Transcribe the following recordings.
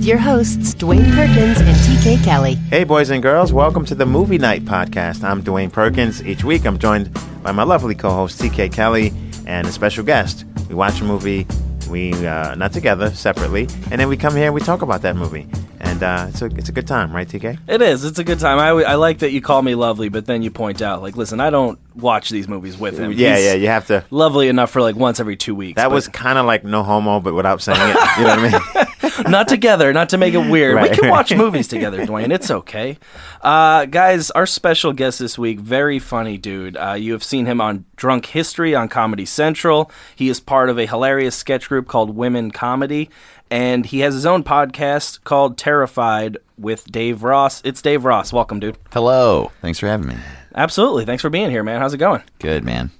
with your hosts, Dwayne Perkins and TK Kelly. Hey, boys and girls, welcome to the Movie Night Podcast. I'm Dwayne Perkins. Each week I'm joined by my lovely co host, TK Kelly, and a special guest. We watch a movie, we, uh, not together, separately, and then we come here and we talk about that movie. And uh, it's, a, it's a good time, right, TK? It is. It's a good time. I, I like that you call me lovely, but then you point out, like, listen, I don't watch these movies with him. Yeah, He's yeah, you have to. Lovely enough for like once every two weeks. That but was kind of like no homo, but without saying it. You know what I mean? not together, not to make it weird. Right, we can right. watch movies together, Dwayne. It's okay. Uh, guys, our special guest this week, very funny dude. Uh, you have seen him on Drunk History on Comedy Central. He is part of a hilarious sketch group called Women Comedy, and he has his own podcast called Terrified with Dave Ross. It's Dave Ross. Welcome, dude. Hello. Thanks for having me. Absolutely. Thanks for being here, man. How's it going? Good, man.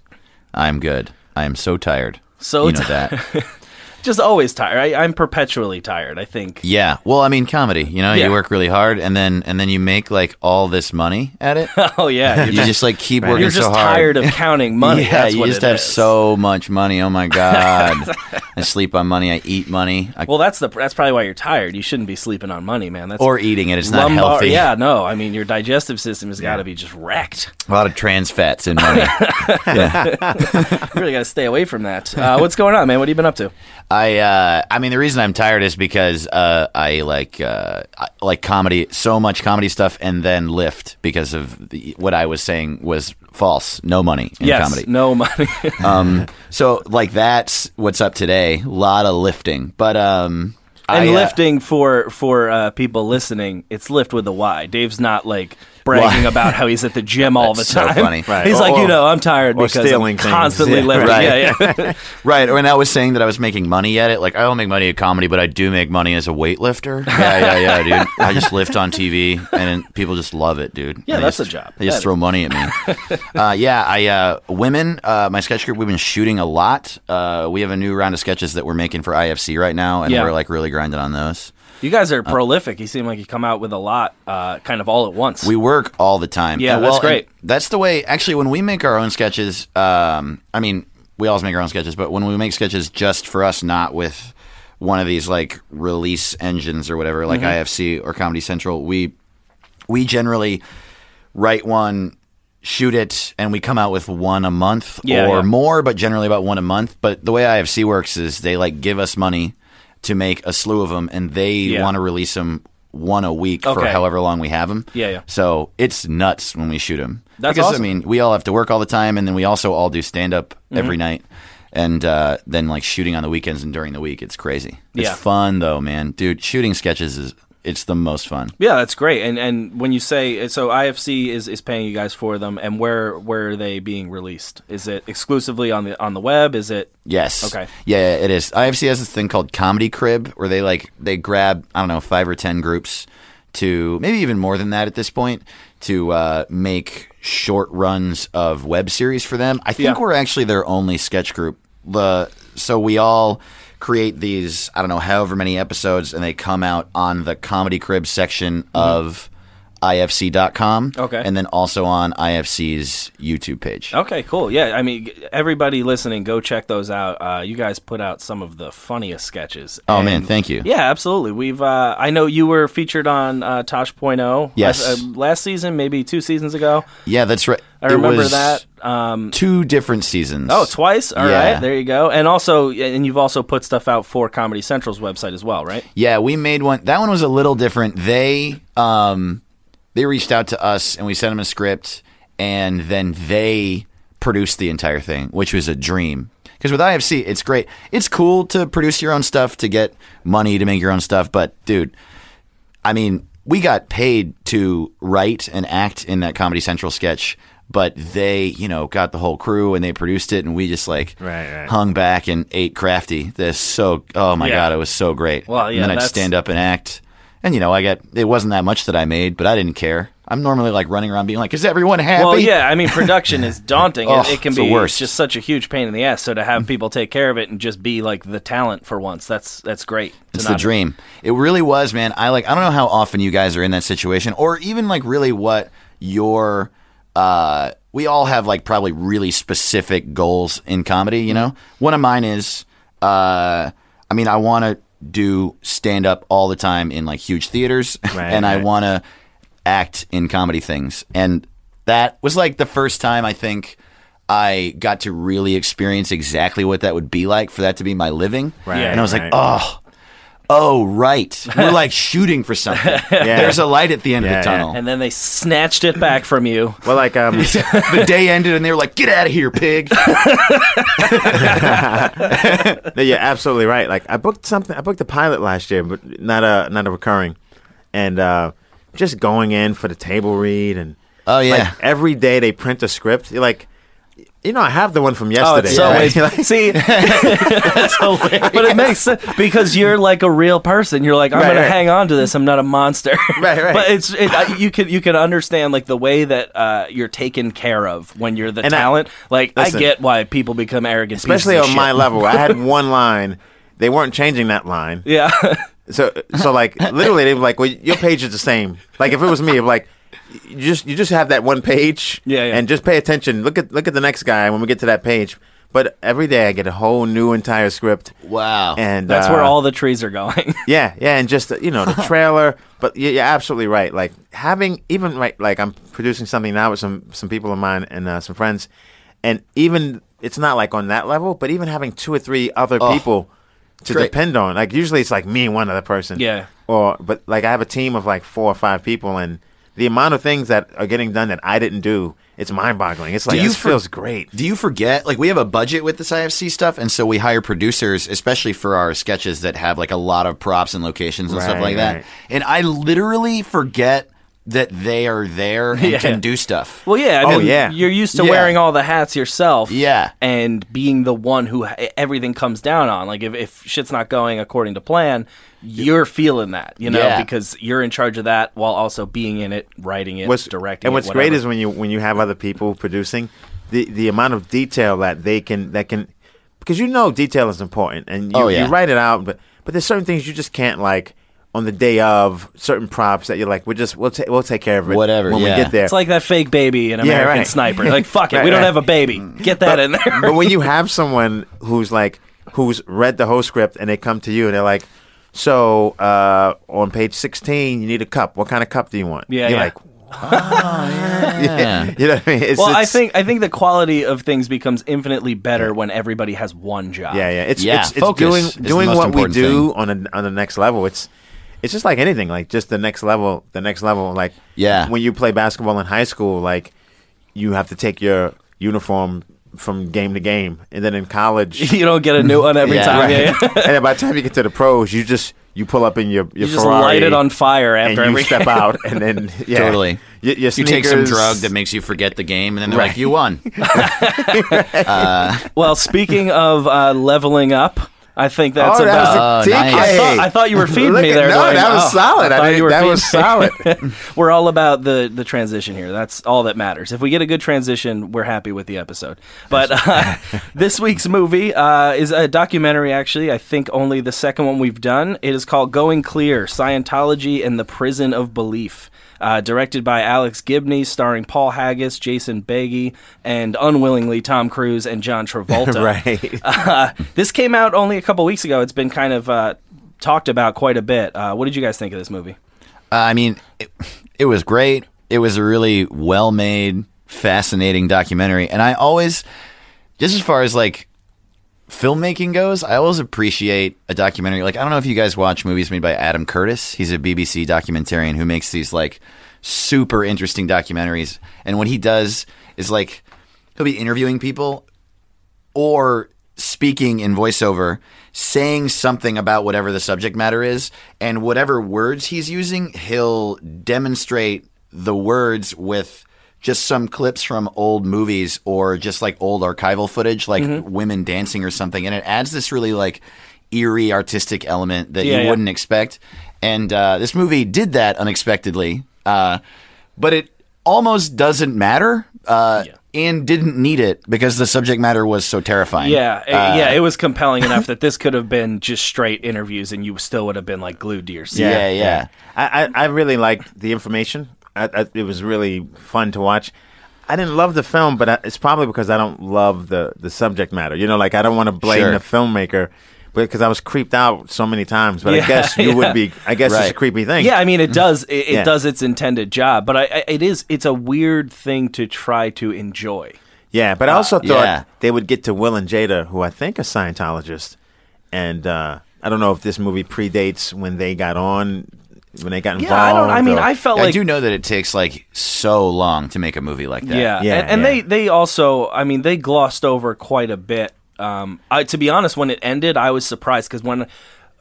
I'm good. I am so tired. So you know ti- that. Just always tired. I, I'm perpetually tired. I think. Yeah. Well, I mean, comedy. You know, Yeah. you work really hard, and then and then you make like all this money at it. Oh yeah, you just like keep working you're just so tired of counting money. Yeah, That's you what just it have is. so much money. Oh my god! I sleep on money. I eat money. I, Well, that's the that's probably why you're tired. You shouldn't be sleeping on money, man. That's or eating it. It's not healthy. Yeah, no. I mean, your digestive system has got to be just wrecked. A lot of trans fats in money. yeah. Really got to stay away from that. Uh, what's going on, man? What have you been up to? I uh, I mean the reason I'm tired is because uh, I like uh, I like comedy so much comedy stuff and then lift because of the, what I was saying was false no money in yes, comedy no money. um so like that's what's up today a lot of lifting but um and I, uh, lifting for for uh, people listening, it's lift with a Y. Dave's not like bragging Why? about how he's at the gym all the That's so time. funny. Right. He's Or- like, you know, I'm tired or because I'm stealing things. constantly Yeah. lifting. Right. Yeah, yeah. right when I was saying that I was making money at it like I don't make money at comedy but I do make money as a weightlifter yeah yeah yeah dude I just lift on TV and people just love it dude Yeah, They that's just- a job. they just That throw money at me uh, yeah I uh, women uh, my sketch group we've been shooting a lot uh, we have a new round of sketches that we're making for IFC right now and Yeah. we're like really grinding on those You guys are prolific. You seem like you come out with a lot, uh, kind of all at once. We work all the time. Yeah, that's great. That's the way. Actually, when we make our own sketches, um, I mean, we always make our own sketches, but when we make sketches just for us, not with one of these like release engines or whatever, like Mm-hmm. IFC or Comedy Central, we we generally write one. Shoot it, and we come out with one a month Yeah, or yeah. more, but generally about one a month. But the way IFC works is they like give us money to make a slew of them, and they Yeah. want to release them one a week for however long we have them. Yeah, yeah. So it's nuts when we shoot them. That's because awesome. I mean, we all have to work all the time, and then we also all do stand up Mm-hmm. every night, and uh, then like shooting on the weekends and during the week. It's crazy. It's Yeah. fun though, man. Dude, shooting sketches is it's the most fun. Yeah, that's great. And and when you say so, IFC is, is paying you guys for them, and where where are they being released? Is it exclusively on the on the web? Is it Yes. Okay. Yeah, it is. IFC has this thing called Comedy Crib, where they like they grab I don't know five or ten groups to maybe even more than that at this point to uh, make short runs of web series for them. I think Yeah. we're actually their only sketch group. The so we all create these I don't know however many episodes, and they come out on the Comedy Crib section mm-hmm. of ifc.com. Okay. and then also on ifc's youtube page okay? Cool. Yeah, I mean, everybody listening, go check those out. Uh, you guys put out some of the funniest sketches. Oh, And- man, thank you. Yeah, absolutely. We've uh, I know you were featured on uh, Tosh.0 Yes. last, uh, last season, maybe two seasons ago. yeah that's right I It remember that. Um, two different seasons. Oh, twice. All right, Yeah. there you go. And also, and you've also put stuff out for Comedy Central's website as well, right? Yeah, we made one. That one was a little different. They um they reached out to us and we sent them a script and then they produced the entire thing, which was a dream. Because with IFC, it's great. It's cool to produce your own stuff to get money to make your own stuff, but dude, I mean, we got paid to write and act in that Comedy Central sketch, but they, you know, got the whole crew and they produced it, and we just like Right, right. hung back and ate crafty. This so, oh my Yeah. god, it was so great. Well, yeah, and then I'd stand up and act, and you know, I got it wasn't that much that I made, but I didn't care. I'm normally like running around being like, "Is everyone happy?" Well, yeah. I mean, production is daunting. Oh, it, it can be worse. just such a huge pain in the ass. So to have people take care of it and just be like the talent for once, that's that's great. It's the dream. It really was, man. I like. I don't know how often you guys are in that situation, or even like really what your. Uh, we all have like probably really specific goals in comedy. You know, one of mine is. Uh, I mean, I want to do stand up all the time in like huge theaters, Right, and I right. want to act in comedy things. And that was like the first time I think I got to really experience exactly what that would be like for that to be my living. Right, and I was like, oh. Oh right, we're like shooting for something. There's a light at the end Yeah, of yeah. the tunnel. And then they snatched it back from you. Well, like um, the day ended, and they were like, "Get out of here, pig!" No, you're absolutely right. Like I booked something. I booked a pilot last year, but not a not a recurring. And uh, just going in for the table read and Oh, yeah. like, every day they print a script. You're like, you know, I have the one from Oh, yesterday. it's so right? waste- Like, See, but it makes sense because you're like a real person. You're like, I'm Right, gonna hang on to this. I'm not a monster. Right, right. But it's it, uh, you can you can understand like the way that uh, you're taken care of when you're the And I- talent. like Listen. I get why people become arrogant, especially of on my level. I had one line. They weren't changing that line. Yeah, So so like literally they were like, well, your page is the same. Like if it was me, I'm like. You just you just have that one page, Yeah, yeah. and just pay attention. Look at look at the next guy when we get to that page. But every day I get a whole new entire script, wow. and that's uh, where all the trees are going. Yeah, yeah, and just uh, you know the trailer. but you- you're absolutely right. Like having even right, like I'm producing something now with some some people of mine and uh, some friends, and even it's not like on that level, but even having two or three other people to great. depend on. Like usually it's like me and one other person. Yeah. Or but like I have a team of like four or five people, and the amount of things that are getting done that I didn't do, it's mind boggling. It's like you for- feels great. Do you forget? Like we have a budget with this IFC stuff, and so we hire producers, especially for our sketches that have like a lot of props and locations and stuff Right, like that. And I literally forget that they are there and Yeah. can do stuff. Well, yeah. I Oh, mean, yeah. You're used to Yeah. wearing all the hats yourself. Yeah. And being the one who everything comes down on. Like, if, if shit's not going according to plan, you're feeling that, you know, Yeah. because you're in charge of that while also being in it, writing it, what's directing and it, what's great is when you when you have other people producing the the amount of detail that they can that can because you know detail is important and you, Oh, yeah. you write it out but but there's certain things you just can't like on the day of certain props that you're like we'll just we'll take we'll take care of it Whatever, when yeah. we get there It's like that fake baby in American right. Sniper. Like, fuck it, Right, we don't right. have a baby. Get that in there. but when you have someone who's like who's read the whole script and they come to you and they're like so uh, on page 16 you need a cup what kind of cup do you want Yeah, you're yeah. like yeah. you know what I mean it's, well, I think I think the quality of things becomes infinitely better when everybody has one job. Yeah, yeah. It's Yeah, it's, it's focus doing doing what we important do on a, on the next level. It's it's just like anything, like just the next level, the next level. Like Yeah. when you play basketball in high school, like you have to take your uniform from game to game, and then in college, You don't get a new one every Yeah, time. right. Yeah, yeah. and then by the time you get to the pros, you just you pull up in your your You just Ferrari light it on fire and after you every step out, and then yeah, Totally. Y- your You take some drug that makes you forget the game, and then they're Right. like, "You won." Well, speaking of uh, leveling up, I think that's Oh, about. that was Oh, the nice. I thought, I thought you were feeding Look me at- there. No, going, that was "Oh, solid. I I thought didn't- you were that was solid. we're all about the the transition here. That's all that matters. If we get a good transition, we're happy with the episode. But uh, this week's movie uh, is a documentary. Actually, I think only the second one we've done. It is called "Going Clear: Scientology and the Prison of Belief." Uh, directed by Alex Gibney, starring Paul Haggis, Jason Beghe, and unwillingly Tom Cruise and John Travolta. right. Uh, this came out only a couple weeks ago. It's been kind of uh, talked about quite a bit. Uh, what did you guys think of this movie? Uh, I mean, it, it was great. It was a really well made, fascinating documentary. And I always, just as far as like filmmaking goes, I always appreciate a documentary. Like, I don't know if you guys watch movies made by Adam Curtis. He's a BBC documentarian who makes these like super interesting documentaries. And what he does is like, he'll be interviewing people or speaking in voiceover, saying something about whatever the subject matter is, and whatever words he's using, he'll demonstrate the words with just some clips from old movies or just like old archival footage, like women dancing or something, and it adds this really like eerie artistic element that Yeah, you yeah. wouldn't expect. And uh, this movie did that unexpectedly, uh, but it almost doesn't matter. Uh, And didn't need it because the subject matter was so terrifying. Yeah, it- Uh, yeah, it was compelling enough that this could have been just straight interviews, and you still would have been like glued to your seat. Yeah, yeah. I, I, I really liked the information. I, I, it was really fun to watch. I didn't love the film, but I, it's probably because I don't love the, the subject matter. You know, like I don't want to blame Sure. the filmmaker, because I was creeped out so many times. But Yeah, I guess you yeah. would be. I guess it's a creepy thing. Yeah, I mean it does it, it Yeah. does its intended job, but I, I, it is it's a weird thing to try to enjoy. Yeah, but I also thought yeah. they would get to Will and Jada, who I think are Scientologists, and uh, I don't know if this movie predates when they got on, when they got involved. Yeah, I don't. I mean, or- I felt like I do know that it takes like so long to make a movie like that. Yeah, Yeah, and, and yeah. they they also, I mean, they glossed over quite a bit. Um, I, to be honest, when it ended, I was surprised because when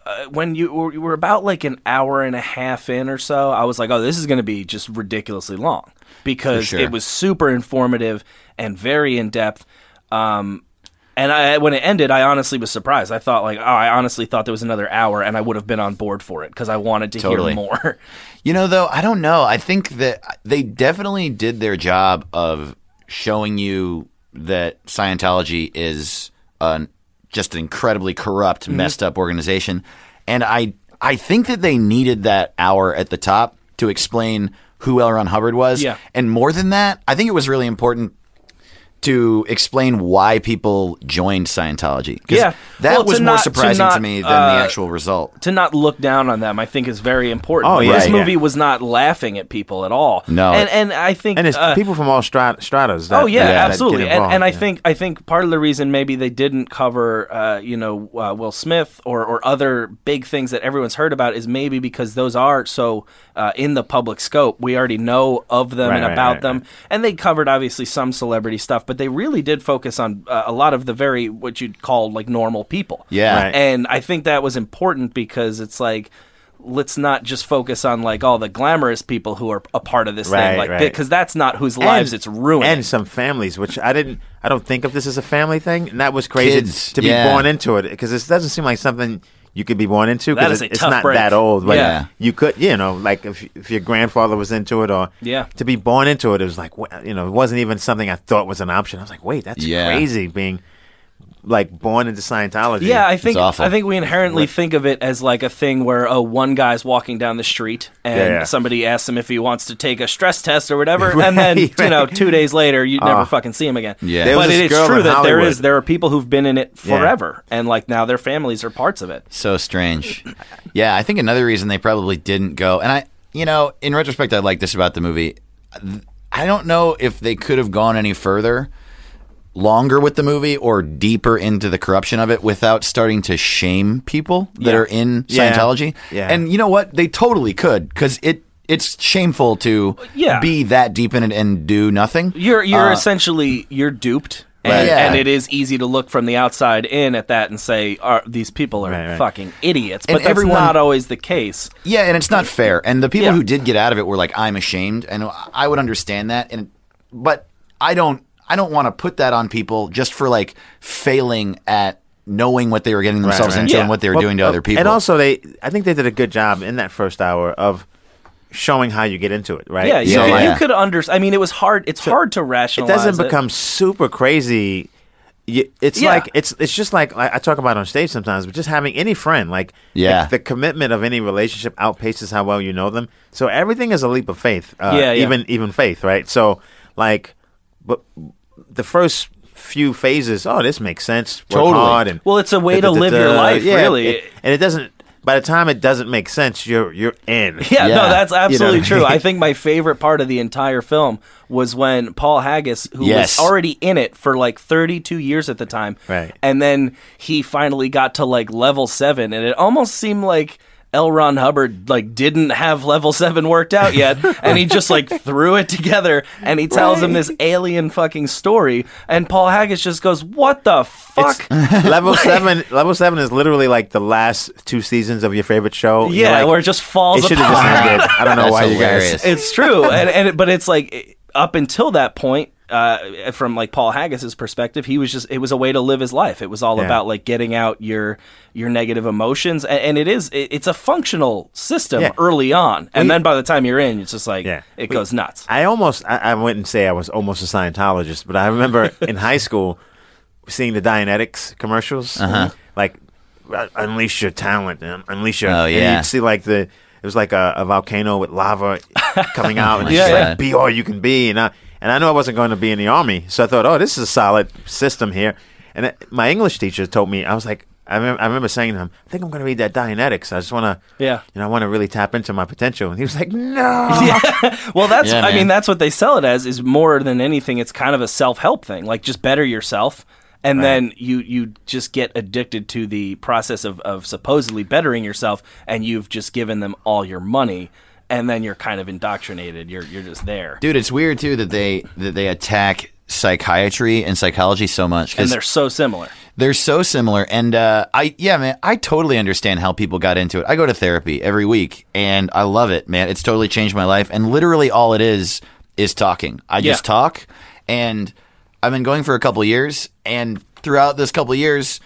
uh, when you were, you were about like an hour and a half in or so, I was like, oh, this is going to be just ridiculously long because sure. it was super informative and very in depth. Um, and I, when it ended, I honestly was surprised. I thought like, oh, I honestly thought there was another hour, and I would have been on board for it because I wanted to Totally. hear more. You know, though, I don't know. I think that they definitely did their job of showing you that Scientology is an, just an incredibly corrupt, Mm-hmm. messed up organization, and I I think that they needed that hour at the top to explain who L. Ron Hubbard was. Yeah. and more than that, I think it was really important to explain why people joined Scientology. Yeah. that Well, was more not- surprising to, not, me than uh, the actual result. to not look down on them, I think is very important. Oh, yeah, this yeah. movie was not laughing at people at all. No. and and I think and it's uh, people from all strat- stratas. That, oh yeah, that- that get absolutely. And, involved, and I yeah. think I think part of the reason maybe they didn't cover, uh, you know, uh, Will Smith or or other big things that everyone's heard about is maybe because those are so uh, in the public scope. We already know of them Right, and right, about right, them, right. and they covered obviously some celebrity stuff, but they really did focus on uh, a lot of the very what you'd call like normal people. Yeah. Right. And I think that was important because it's like let's not just focus on like all the glamorous people who are a part of this Right, thing like right. because that's not whose lives it's ruining. and some families, which I didn't. I don't think of this as a family thing, and that was crazy Kids, to be yeah. born into it because this doesn't seem like something you could be born into That because is a it's not break. that old. But Yeah. you could, you know, like if if your grandfather was into it, or Yeah. to be born into it, it was like you know, it wasn't even something I thought was an option. I was like, wait, that's Yeah. crazy being like born into Scientology. Yeah, I think awful. I think we inherently think of it as like a thing where oh one guy's walking down the street and Yeah, yeah. somebody asks him if he wants to take a stress test or whatever, and then Right, you know two days later you never Oh. fucking see him again. Yeah. There but it is true that there Hollywood. is there are people who've been in it Yeah. forever and like now their families are parts of it. So strange. Yeah, I think another reason they probably didn't go, and I, you know, in retrospect, I like this about the movie. I don't know if they could have gone any further, longer with the movie, or deeper into the corruption of it without starting to shame people that Yeah. are in Scientology. Yeah. And you know what? They totally could because it. It's shameful to Yeah. be that deep in it and do nothing. You're you're Uh, essentially you're duped. And, Yeah. and it is easy to look from the outside in at that and say, "Are these people are Right, right. fucking idiots?" But And that's everyone- not always the case. Yeah, and it's not fair. And the people Yeah. who did get out of it were like, "I'm ashamed," and I would understand that. And but I don't, I don't want to put that on people just for like failing at knowing what they were getting themselves right. into Yeah. and what they were Well, doing to uh, other people. And also, they I think they did a good job in that first hour of showing how you get into it. Right? Yeah, you, Yeah, could, yeah. you could understand. I mean, it was hard. It's hard to rationalize. it doesn't become super crazy. It's Yeah. like it's it's just like I, I talk about on stage sometimes, but just having any friend, like Yeah. like, the commitment of any relationship outpaces how well you know them. So everything is a leap of faith. Uh, Yeah, yeah. even even faith, right? So like, but the first few phases, oh, this makes sense. Work Totally. hard and Well, it's a way to live your life, Yeah, really. it- and it doesn't. By the time it doesn't make sense, you're you're in. Yeah, Yeah. no, that's absolutely what I true. mean? I think my favorite part of the entire film was when Paul Haggis, who Yes. was already in it for like 32 years at the time, Right. and then he finally got to like level seven, and it almost seemed like L. Ron Hubbard like didn't have level seven worked out yet, and he just like threw it together, and he tells him this alien fucking story, and Paul Haggis just goes, "What the fuck?" level seven. Level seven is literally like the last two seasons of your favorite show. You're yeah, like, where it just falls it should have apart. just ended. I don't know That's why you guys. it's true and, and it- but it's like up until that point uh, from like Paul Haggis's perspective, he was just it was a way to live his life. It was all Yeah. about like getting out your your negative emotions, and, and it is it, it's a functional system Yeah. early on, and We- then by the time you're in, it's just like Yeah. it We- goes nuts. I almost, I, I wouldn't say I was almost a Scientologist, but I remember in high school seeing the Dianetics commercials, Uh-huh. like uh, unleash your talent unleash your. Oh, and yeah. you'd see like the it was like a, a volcano with lava coming out, and Yeah, it's yeah. like be all you can be. And I and I knew I wasn't going to be in the army, so I thought, oh, this is a solid system here. And it, my English teacher told me, I was like. I remember, I remember saying to him, "I think I'm going to read that Dianetics. I just want to, Yeah. you know, I want to really tap into my potential." And he was like, "No." Well, that's Yeah, I mean that's what they sell it as is more than anything it's kind of a self-help thing. Like just better yourself and then you you just get addicted to the process of of supposedly bettering yourself and you've just given them all your money and then you're kind of indoctrinated. You're you're just there. Dude, it's weird too that they that they attack psychiatry and psychology so much and they're so similar. they're so similar. And uh, I, yeah, man, I totally understand how people got into it. I go to therapy every week, and I love it, man. It's totally changed my life. And literally, all it is is talking. I just Yeah. talk, and I've been going for a couple years. And throughout this couple years,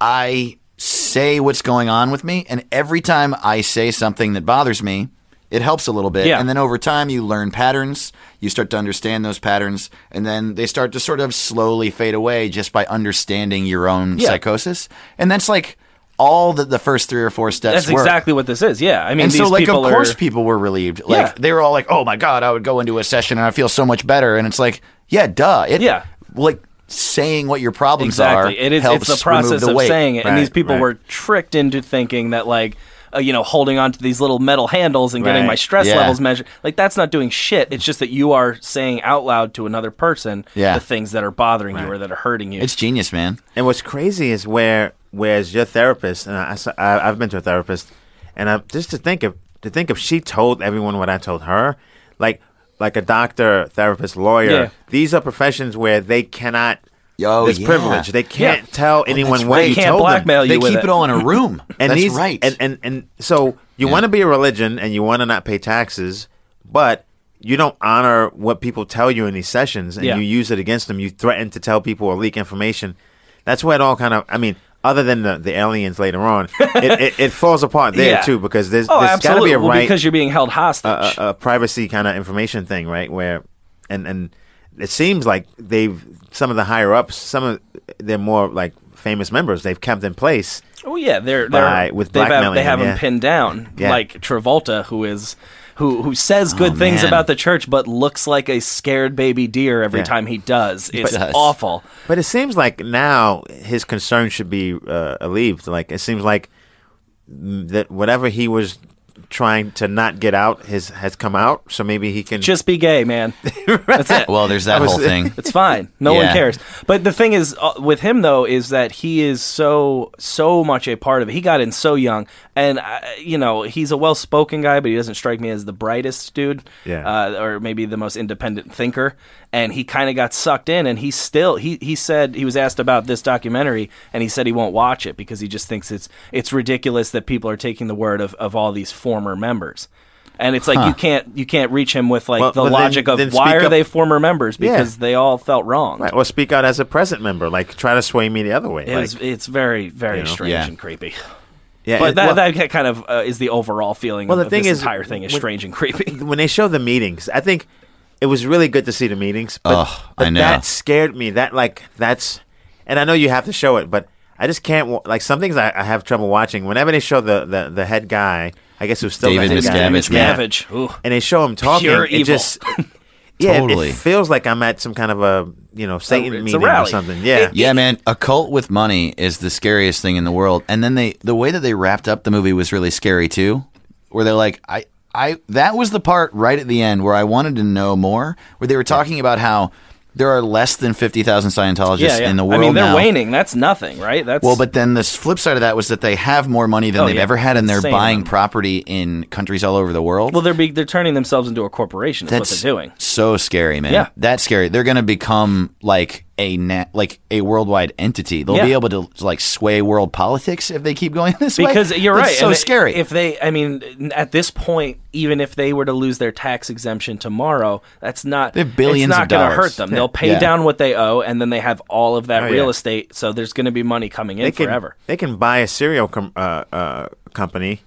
I say what's going on with me, and every time I say something that bothers me, it helps a little bit. Yeah. And then over time, you learn patterns. You start to understand those patterns, and then they start to sort of slowly fade away just by understanding your own Yeah. psychosis. And that's like all that the first three or four steps That's were. exactly what this is. Yeah. I mean And these so, like, of course, are people were relieved. Like, Yeah. they were all like, "Oh my god, I would go into a session and I feel so much better." And it's like, yeah, duh. It, Yeah. like saying what your problems exactly. are. It is helps it's the process the of weight. saying it, and these people right. were tricked into thinking that like. Uh, you know, holding on to these little metal handles and getting Right. my stress Yeah. levels measured. Like, that's not doing shit. It's just that you are saying out loud to another person Yeah. the things that are bothering you or that are hurting you. It's genius, man. And what's crazy is where, whereas your therapist, and I, I, have been to a therapist, and I, just to think of, to think if she told everyone what I told her, like, like a doctor, therapist, lawyer, Yeah. these are professions where they cannot. Oh, there's yeah. privilege. They can't Yeah. tell anyone that's what right. you can't told blackmail them. you They keep it. it all in a room. And That's these, right. And, and and so you Yeah. want to be a religion and you want to not pay taxes, but you don't honor what people tell you in these sessions, and Yeah. you use it against them. You threaten to tell people or leak information. That's where it all kind of. I mean, other than the, the aliens later on, it, it, it falls apart there Yeah. too because there's oh, there's got to absolutely. be a well, because you're being held hostage. a, a privacy kind of information thing, right? Where, and and it seems like they've some of the higher ups, some of they're more like famous members. They've kept in place. Oh yeah, they're they're by- with blackmailing they have them, yeah. pinned down Yeah. like Travolta, who is who who says good Oh, things man. about the church, but looks like a scared baby deer every Yeah. time he does. It's does. awful. But it seems like now his concern should be uh, alleviated. Like it seems like mm, that whatever he was trying to not get out has has come out. So maybe he can Just be gay, man. That's it. well, there's that was- whole thing. It's fine. No one cares. But the thing is, uh, with him though, is that he is so so much a part of it. He got in so young, and uh, you know he's a well-spoken guy, but he doesn't strike me as the brightest dude, Yeah. uh, or maybe the most independent thinker. And he kind of got sucked in, and he still he he said he was asked about this documentary, and he said he won't watch it because he just thinks it's it's ridiculous that people are taking the word of of all these former members. And it's like you can't you can't reach him with like Well, the well, then- logic of then why are up- they former members Yeah. because they all felt wrong. right, or speak out as a present member. Like try to sway me the other way. It like, was, it's very, very You know? strange Yeah. and creepy. yeah, But it- that, well- that kind of uh, is the overall feeling Well, of the thing this is, entire thing is when- strange and creepy. when they show the meetings, I think it was really good to see the meetings. But, Ugh, but I know. that scared me. That like that's, and I know you have to show it, but I just can't. Like some things I, I have trouble watching. Whenever they show the the, the head guy, I guess it was still David the head. Miscavige, man. Miscavige. Ooh. and they show him talking. Pure it evil. just yeah, it- Totally. it feels like I'm at some kind of a you know Satan it's meeting or something. Yeah, Yeah, man, a cult with money is the scariest thing in the world. And then they the way that they wrapped up the movie was really scary too. Where they're like, I I that was the part right at the end where I wanted to know more, where they were talking about how there are less than 50,000 Scientologists Yeah, yeah. in the world I mean, they're now. waning. That's nothing, right? That's Well, but then the flip side of that was that they have more money than Oh, they've yeah. ever had, and they're Insane buying property in countries all over the world. well, they're be, they're turning themselves into a corporation. Is That's what they're doing. so scary, man. Yeah. that's scary. They're going to become like a na- like a worldwide entity. They'll Yeah. be able to like sway world politics if they keep going this way. Because you're That's right. So and scary. If they, I mean, at this point, even if they were to lose their tax exemption tomorrow, that's not. They have billions It's not gonna hurt them. They'll pay Yeah. down what they owe, and then they have all of that Oh, real yeah. estate. So there's going to be money coming in they can forever. they can buy a cereal com- uh, uh, company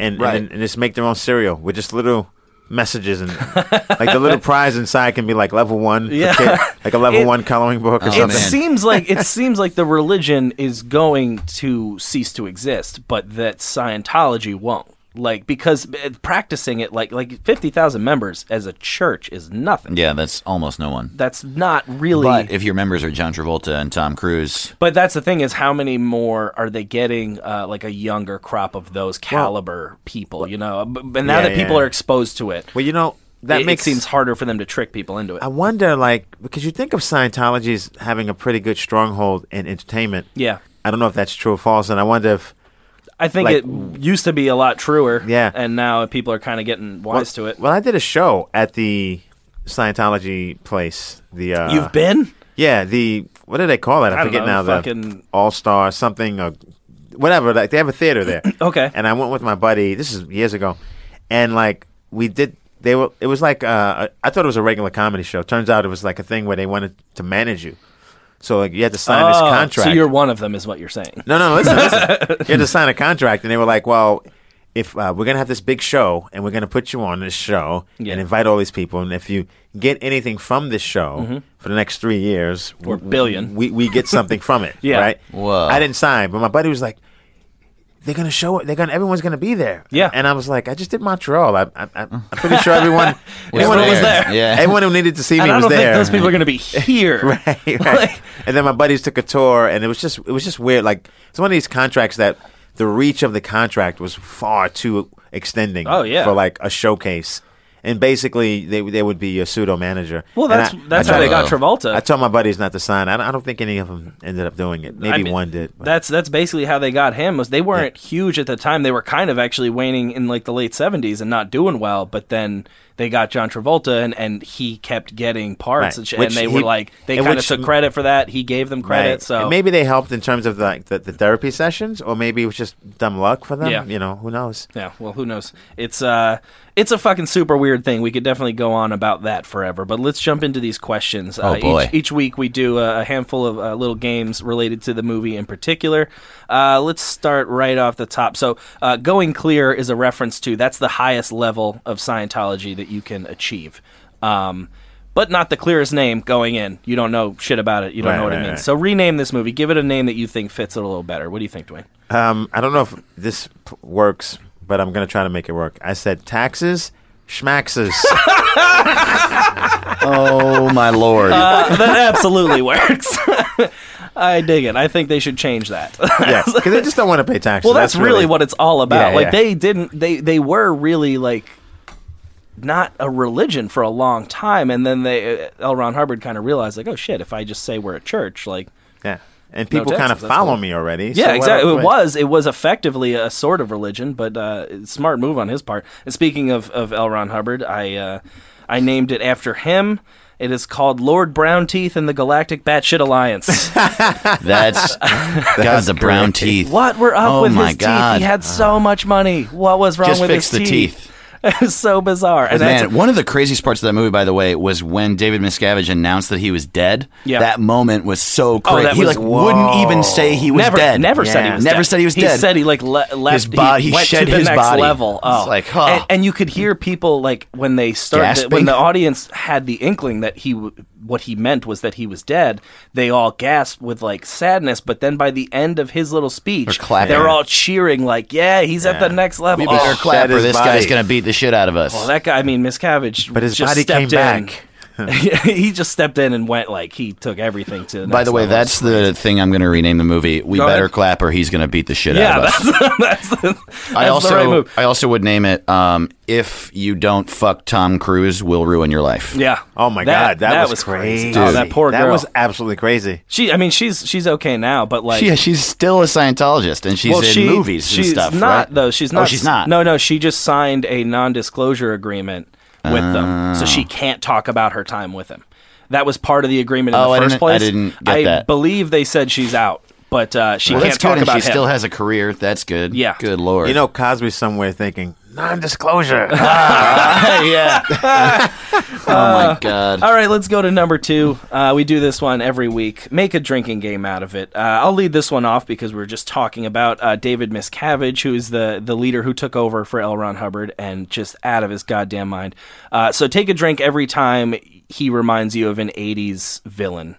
and, Right. and and just make their own cereal with just little messages and like the little prize inside can be like level one, Yeah. kid- like a level It- one coloring book or Oh, It something. man. seems like it seems like the religion is going to cease to exist, but that Scientology won't. Like because uh, practicing it like like fifty thousand members as a church is nothing. Yeah, that's almost no one. That's not really. But if your members are John Travolta and Tom Cruise, But that's the thing is how many more are they getting uh, like a younger crop of those caliber people, you know? B- But now Yeah, that people yeah. are exposed to it, Well, you know that it, makes it seems harder for them to trick people into it. I wonder, like, because you think of Scientology as having a pretty good stronghold in entertainment. yeah. I don't know if that's true or false, and I wonder if I think Like- it used to be a lot truer. Yeah. And now people are kind of getting wise to it. Well, I did a show at the Scientology place. The uh, You've been? yeah, the what do they call it? I, I forget know, now. fucking- The All Star something or whatever. Like they have a theater there. Okay. and I went with my buddy. This is years ago, and like we did. They were. It was like uh, I thought it was a regular comedy show. Turns out it was like a thing where they wanted to manage you. So like you had to sign this Oh, contract. So you're one of them, is what you're saying. No, no, listen, listen. you had to sign a contract, and they were like, "Well, if uh, we're gonna have this big show, and we're gonna put you on this show, Yeah. and invite all these people, and if you get anything from this show for the next three years, Mm-hmm. Or w- billion. we we get something from it, Yeah. right? Whoa. I didn't sign, but my buddy was like." They're gonna show it. They're gonna. Everyone's gonna be there. Yeah. and I was like, I just did Montreal. I, I, I'm pretty sure everyone, Everyone was there. there. Yeah. Everyone who needed to see me And I was don't there. think those people are going to be here. right, right. Like- and then my buddies took a tour, and it was just it was just weird. Like it's one of these contracts that the reach of the contract was far too extending. Oh, yeah. for like a showcase, and basically they they would be a pseudo manager. Well, that's I- that's I how they got Travolta. I told my buddies not to sign. I don't, I don't think any of them ended up doing it. Maybe I mean, one did. but- That's that's basically how they got him. Was they weren't huge at the time. They were kind of actually waning in like the late seventies and not doing well. But then they got John Travolta, and, and he kept getting parts, Right. and, sh- Which and they he- were like they kind of took credit for that. He gave them credit. Right. So And maybe they helped in terms of like the, the therapy sessions, or maybe it was just dumb luck for them. Yeah. You know, who knows? Yeah, well, who knows? It's uh, it's a fucking super weird thing. We could definitely go on about that forever. But let's jump into these questions. Oh, uh, boy. Each, each week we do a, a handful of uh, little games related to the movie in particular. Uh, let's start right off the top. So, uh, going clear is a reference to that's the highest level of Scientology that you can achieve. Um, but not the clearest name going in. You don't know shit about it. You don't Right, know what right, it means. right. So rename this movie. Give it a name that you think fits it a little better. What do you think, Dwayne? Um, I don't know if this p- works, but I'm gonna try to make it work. I said taxes, schmaxes. oh my lord! Uh, that absolutely works. I dig it. I think they should change that. yeah, because they just don't want to pay taxes. well, that's, really, what it's all about. Yeah, like yeah. they didn't. They they were really like not a religion for a long time, and then they uh, L. Ron Hubbard kind of realized like, oh shit, if I just say we're a church, like. Yeah, and No people kind of follow cool. me already. Yeah, so exactly. what- It was. It was effectively a sort of religion, but uh, smart move on his part. And speaking of, of L. Ron Hubbard, I uh, I named it after him. It is called Lord Brown Teeth and the Galactic Batshit Alliance. That's God, the brown teeth. what were up Oh with my his God. teeth? He had so much money. What was wrong Just with fix his the teeth. It was so bizarre. And Man, one of the craziest parts of that movie, by the way, was when David Miscavige announced that he was dead. Yeah. That moment was so Oh, crazy. that he was- like wouldn't even say he was never, dead. Never said he Yeah. was Never dead. said he was dead. he said he like le- left. His body- he went shed to the his next body. level. It's Oh, like, huh. and, and you could hear people like when they started when the audience had the inkling that he w- what he meant was that he was dead. They all gasped with like sadness. But then by the end of his little speech, They're they're all cheering like, "Yeah, he's at the next level." We better Oh, clap shed or this body. guy's gonna beat the shit out of us. Well, that guy, I mean, Miscavige, But his just body came in. back. he just stepped in and went like he took everything to. The By the way, level. that's the thing I'm going to rename the movie. We Go better ahead. clap or he's going to beat the shit yeah, out of us. that's that's, the, that's I also the right move. I also would name it um, if you don't fuck Tom Cruise, will ruin your life. Yeah. Oh my god, that, was, crazy. Oh, that poor That girl. was absolutely crazy. she. I mean, she's she's okay now, but like, Yeah, she's still a Scientologist and she's well, in she, movies and stuff. not right? though. She's Oh, not. she's not. No, no. She just signed a non-disclosure agreement with them, so Oh. she can't talk about her time with him. That was part of the agreement in Oh, the I first didn't- I place. didn't get I that. believe they said she's out, but uh, she Well, can't talk and about she him. still has a career. That's good. Yeah. Good lord. You know, Cosby's somewhere thinking non-disclosure. yeah. oh my god. All right, let's go to number two. Uh, we do this one every week. Make a drinking game out of it. Uh, I'll lead this one off because we're just talking about uh, David Miscavige, who is the, the leader who took over for L. Ron Hubbard and just out of his goddamn mind. Uh, so take a drink every time he reminds you of an 80s villain.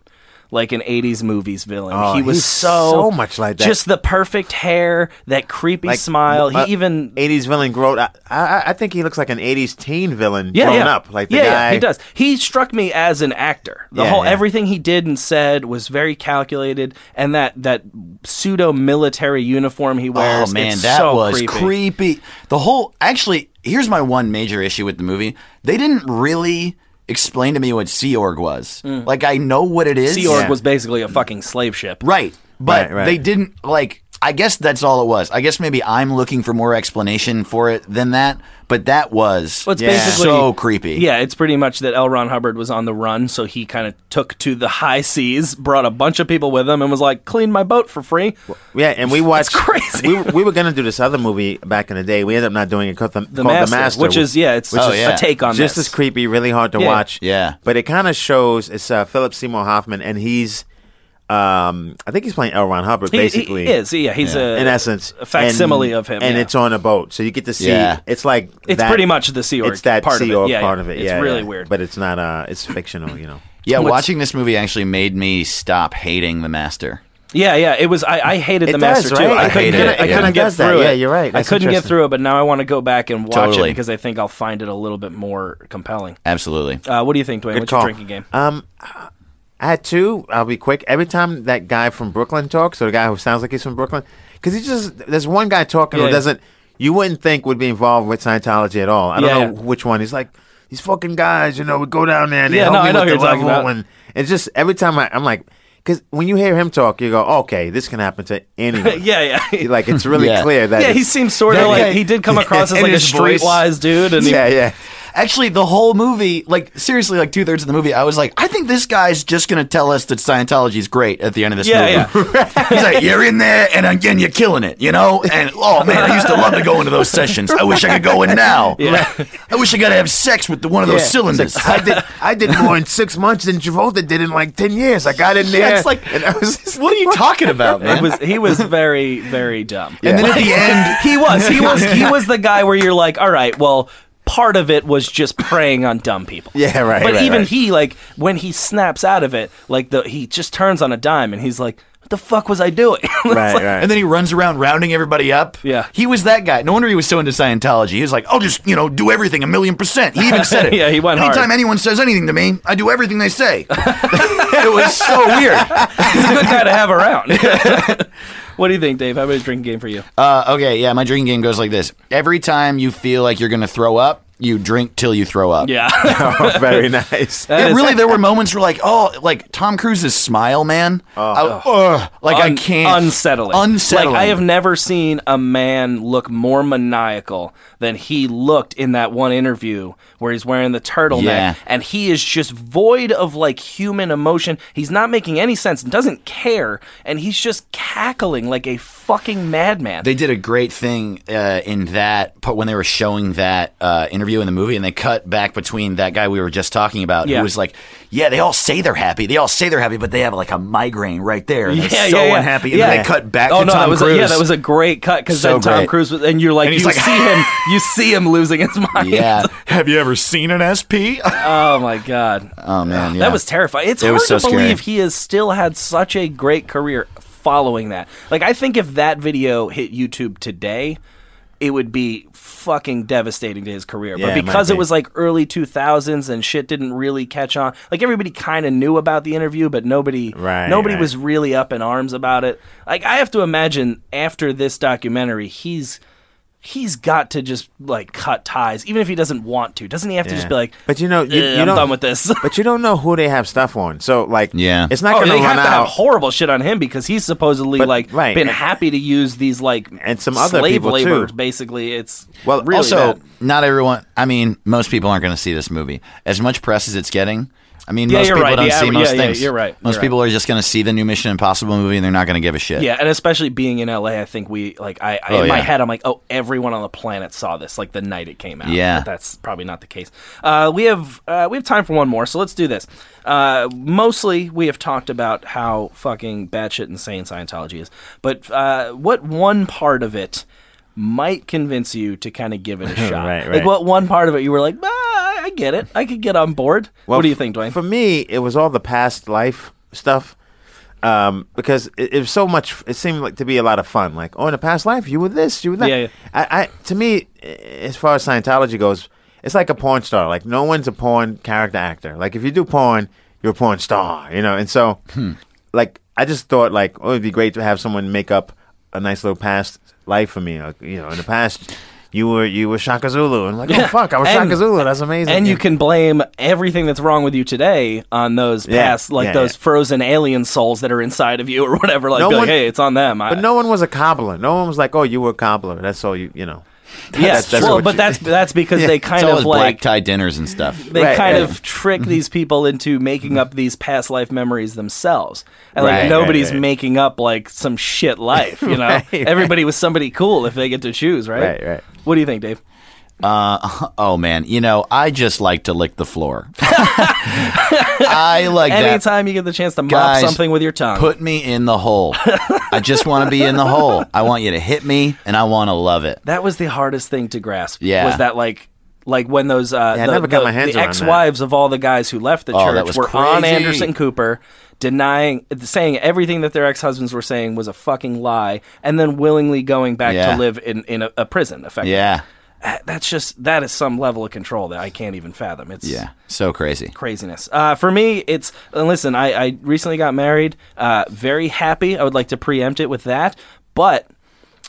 Like an '80s movies villain. Oh, he was so so much like that. Just the perfect hair, that creepy Like, smile. uh, he even 80s villain grown I, I, I think he looks like an 80s teen villain yeah, grown yeah. up. Like the yeah, guy. yeah, he does. He struck me as an actor. The Yeah, whole yeah. everything he did and said was very calculated, and that that pseudo military uniform he wears. Oh man, it's that so was creepy. creepy. The whole actually, here's my one major issue with the movie. They didn't really explain to me what Sea Org was. Like I know what it is. Mm. Sea Org Yeah. was basically a fucking slave ship. Right. But Right, right. they didn't like I guess that's all it was. I guess maybe I'm looking for more explanation for it than that, but that was Well, it's Yeah. basically so creepy. Yeah, it's pretty much that L. Ron Hubbard was on the run, so he kind of took to the high seas, brought a bunch of people with him, and was like, "Clean my boat for free." Yeah, and we watched. crazy. We, we were gonna do this other movie back in the day. We ended up not doing it called The, The, called Master, the Master, which is yeah, it's Which is- a take on just this. as creepy, really hard to Yeah. watch. Yeah. but it kind of shows. It's uh, Philip Seymour Hoffman, and he's, um, I think he's playing L. Ron Hubbard, He- he basically. is yeah, he's a in essence, a facsimile And- of him, and yeah. it's on a boat, so you get to see. Yeah. It's like It's that- pretty much the Sea Org It's that part of Sea it. Org Yeah, part yeah. of it. It's really yeah. weird. but it's not. Uh, it's fictional, you know. Yeah, What's- watching this movie actually made me stop hating the master. Yeah, yeah. It was. I, I hated It the does, master too. right? I It couldn't get. it I couldn't get does that. through it. Yeah, you're right. I couldn't get through it, but now I want to go back and watch Totally. it because I think I'll find it a little bit more compelling. Absolutely. Uh, what do you think, Dwayne? Good What's call. your drinking game? Um, I had two. I'll be quick. Every time that guy from Brooklyn talks, or the guy who sounds like he's from Brooklyn, because he just there's one guy talking Yeah, who yeah. doesn't you wouldn't think would be involved with Scientology at all. I don't Yeah, know which one. He's like these fucking guys, you know, we go down there and they Yeah, help no, me I know with the you're talking level, about. and it's just every time I, I'm like, because when you hear him talk, you go, okay, this can happen to anyone. yeah, yeah. like it's really Yeah. clear that yeah, he seems sort of like guy- he did come across as like a his voice- streetwise dude, and he, yeah, yeah. Actually, the whole movie, like seriously, like two thirds of the movie, I was like, I think this guy's just gonna tell us that Scientology is great at the end of this Yeah, movie. He's like, you're in there, and again, you're killing it, you know. And oh man, I used to love to go into those sessions. I wish I could go in now. Yeah. I wish I got to have sex with the, one of those Yeah. cylinders. Like, I did. I did more in six months than Travolta did in like ten years. I got in there. Yeah, it's like, and I was just- what are you talking about, man? it was he was very very dumb. and then at the end, he was he was he was the guy where you're like, all right, well. Part of it was just preying on dumb people. Yeah, right, But right, even right. he, like, when he snaps out of it, like the he just turns on a dime and he's like, "What the fuck was I doing?" Right, like- right. And then he runs around rounding everybody up. Yeah. He was that guy. No wonder he was so into Scientology. He was like, I'll just, you know, do everything a million percent. He even said it. Yeah, he went hard. Anytime anyone says anything to me, I do everything they say. it was so weird. He's a good guy to have around. What do you think, Dave? How about a drinking game for you? Uh, okay, yeah, my drinking game goes like this. Every time you feel like you're going to throw up, you drink till you throw up. Yeah. oh, very nice. That Yeah, is- really, there were moments where, like, oh, like Tom Cruise's smile, man. I- ugh, like I can't. unsettling. Unsettling. Like I have never seen a man look more maniacal than he looked in that one interview where he's wearing the turtleneck Yeah. and he is just void of like human emotion. He's not making any sense and doesn't care and he's just cackling like a fucking madman. They did a great thing uh, in that when they were showing that uh, interview in the movie, and they cut back between that guy we were just talking about, Yeah. who was like, "Yeah, they all say they're happy. They all say they're happy, but they have like a migraine right there. And yeah, they're so yeah, unhappy." And yeah. then they cut back oh, to no, Tom that was Cruise. A, yeah, that was a great cut because So then Tom great. Cruise was, and you're like, And you like, see him, you see him losing his mind. yeah. have you ever seen an SP? Oh my god. oh man, yeah. That was terrifying. It's It hard was so to believe scary. he has still had such a great career following that. Like I think if that video hit YouTube today, it would be fucking devastating to his career. Yeah, but it might because it be. was like early 2000s and shit didn't really catch on. Like everybody kind of knew about the interview, but nobody Right, nobody right. was really up in arms about it. Like I have to imagine after this documentary, he's he's got to just like cut ties even if he doesn't want to. Doesn't he have to just be like But you know, you, "Eh, you I'm don't, done with this. But you don't know who they have stuff on. So like, Yeah. it's not Oh, going they to have run to have out. horrible shit on him because he's supposedly But- like right. been And- happy to use these like And some other slave people, labor. too. Basically, it's Well, really also, bad. not everyone. I mean, most people aren't going to see this movie. As much press as it's getting, I mean, Yeah, most people right. don't Yeah, see most yeah, yeah, things. you're right. Most You're people are just going to see the new Mission Impossible movie and they're not going to give a shit. yeah, and especially being in LA, I think we like I, I Oh, in my head I'm like, oh, everyone on the planet saw this like the night it came out. Yeah. but that's probably not the case. Uh, we have uh, we have time for one more, so let's do this. Uh, mostly, we have talked about how fucking batshit insane Scientology is, but uh, what one part of it might convince you to kind of give it a shot? Right, Like what one part of it you were like, ah, I get it, I could get on board. Well, what do you think, Dwayne? For me, it was all the past life stuff. um, because it, it was so much. It seemed like to be a lot of fun. Like, oh, in a past life, you were this, you were that. Yeah, yeah. I, I, to me, as far as Scientology goes, it's like a porn star. Like, no one's a porn character actor. Like, if you do porn, you're a porn star, you know. And so, Hmm. like, I just thought, like, oh, it'd be great to have someone make up a nice little past life for me. Like, you know, in the past. You were you were Shaka Zulu, and I'm like, oh fuck, I was And- Shaka Zulu. That's amazing. And you can blame everything that's wrong with you today on those Yeah, past, like yeah, those yeah. frozen alien souls that are inside of you or whatever. Like, No be like hey, it's on them. I- But no one was a cobbler. No one was like, "Oh, you were a cobbler." That's all you, you know. Yes, that's- that's well, but that's that's because they kind of like black tie dinners and stuff. they Right, kind right. of trick mm-hmm. these people into making up these past life memories themselves. And like Right, nobody's making up like some shit life, you know. Everybody was somebody cool if they get to choose, right? Right, right. What do you think, Dave? Uh, oh man, you know I just like to lick the floor. I like that. Anytime you get the chance to mop Guys, something with your tongue. Put me in the hole. I just want to be in the hole. I want you to hit me, and I want to love it. that was the hardest thing to grasp. Yeah. Was that like like when those uh Yeah, the, never got the- my hands the ex-wives of all the guys who left the Oh, church was were on. Anderson Cooper denying saying everything that their ex-husbands were saying was a fucking lie and then willingly going back Yeah. to live in in a, a prison effectively. Yeah, That's just that is some level of control that I can't even fathom. It's yeah, so crazy. craziness. Uh, for me, it's and listen. I, I recently got married. Uh, very happy. I would like to preempt it with that. But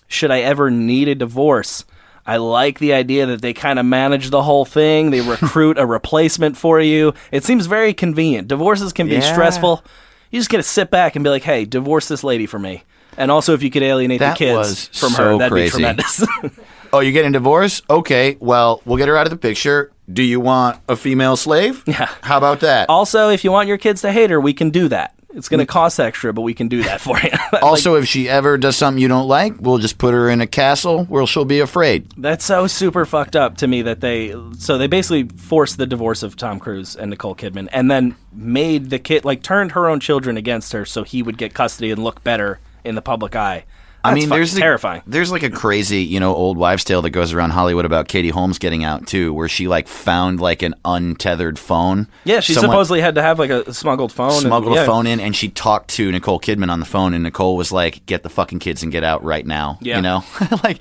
should I ever need a divorce? I like the idea that they kind of manage the whole thing. They recruit a replacement for you. It seems very convenient. Divorces can be Yeah. stressful. You just get to sit back and be like, "Hey, divorce this lady for me." And also, if you could alienate That the kids from so her, that'd crazy. be tremendous. Oh, you're getting divorced? Okay, well, we'll get her out of the picture. Do you want a female slave? Yeah. How about that? also, if you want your kids to hate her, we can do that. It's going to mm. cost extra, but we can do that for you. Like, also, if she ever does something you don't like, we'll just put her in a castle where she'll be afraid. That's so super fucked up to me that they so they basically forced the divorce of Tom Cruise and Nicole Kidman and then made the kid like turned her own children against her so he would get custody and look better in the public eye. I That's mean, there's the- terrifying. there's like a crazy, you know, old wives' tale that goes around Hollywood about Katie Holmes getting out too, where she like found like an untethered phone. Yeah, she Someone supposedly had to have like a smuggled phone. and- smuggled yeah. a phone in, and she talked to Nicole Kidman on the phone, and Nicole was like, "Get the fucking kids and get out right now." Yeah. You know, like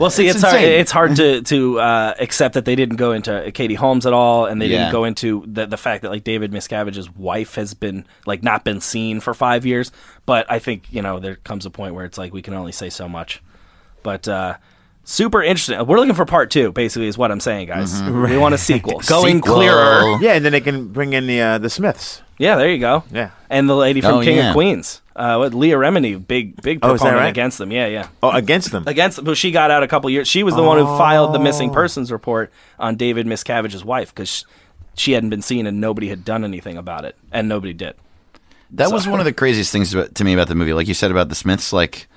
Well, see, It's it's, hard. It's hard to to uh, accept that they didn't go into Katie Holmes at all, and they Yeah. didn't go into the the fact that like David Miscavige's wife has been like not been seen for five years. But I think you know there comes a point where it's like we can only say so much. But uh, super interesting. We're looking for part two. Basically, is what I'm saying, guys. We want a sequel, going Sequel. clearer. Yeah, and then they can bring in the uh, the Smiths. Yeah, there you go. Yeah. and the lady from Oh, King yeah. of Queens, uh, what, Leah Remini, big big Oh, is that proponent right? against them. Yeah, yeah Oh, against them. against but she got out a couple years she was the one who filed the missing persons report on david miscavige's wife because she hadn't been seen and nobody had done anything about it and nobody did That was one of the craziest things about, to me about the movie. Like you said about the Smiths, like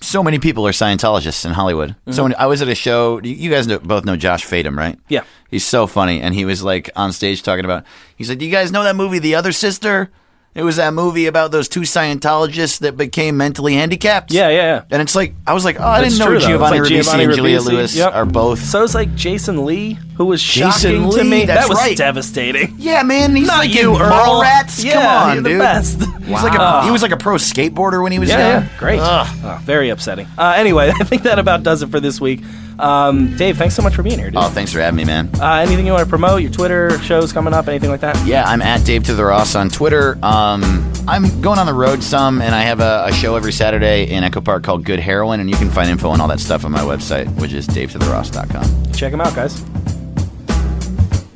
so many people are Scientologists in Hollywood. So mm-hmm. many, I was at a show. You guys know, both know Josh Fadem, right? Yeah. He's so funny, and he was like on stage talking about. He's like, "Do you guys know that movie, The Other Sister?" It was that movie about those two Scientologists that became mentally handicapped. yeah yeah yeah And it's like I was like, oh, I That's didn't know true, though. Giovanni It's like Ribisi Giovanni and Juliette Ribisi. Lewis Yep. are both. so it's like jason lee who was Jason shocking to Lee, me that's that was right. devastating yeah, man, he's not like you in earl Mallrats. yeah Come on, you're the dude. best He's like a, he was like a pro skateboarder when he was yeah, young. yeah, great. Oh, very upsetting. Uh, anyway, I think that about does it for this week. Um, Dave, thanks so much for being here, dude. Oh, thanks for having me, man. Uh, anything you want to promote? Your Twitter shows coming up? Anything like that? Yeah, I'm at Dave to the Ross on Twitter. Um, I'm going on the road some, and I have a, a show every Saturday in Echo Park called Good Heroin, and you can find info on all that stuff on my website, which is davetotheross.com. Check them out, guys.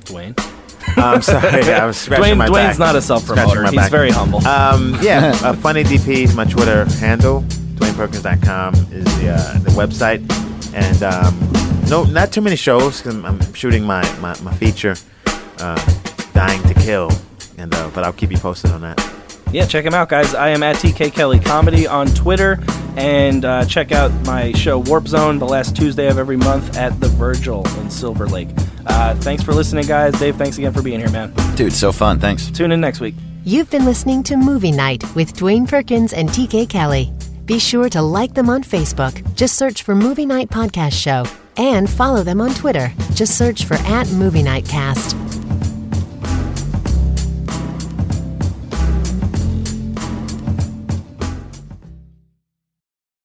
Dwayne. I'm sorry, I was scratching Dwayne my Dwayne's back. not a self promoter. He's back. very humble. Um, yeah, uh, Funny DP is my Twitter handle. DwaynePerkins.com is the uh, the website, and um, no, not too many shows because I'm, I'm shooting my my, my feature, uh, Dying to Kill, and uh, but I'll keep you posted on that. yeah, check him out, guys. I am at TK Kelly Comedy on Twitter, and uh, check out my show Warp Zone the last Tuesday of every month at the Virgil in Silver Lake. Uh, thanks for listening, guys. Dave, thanks again for being here, man. Dude, so fun. Thanks. Tune in next week. You've been listening to Movie Night with Dwayne Perkins and TK Kelly. Be sure to like them on Facebook. Just search for Movie Night Podcast Show. And follow them on Twitter. Just search for at Movie Night Cast.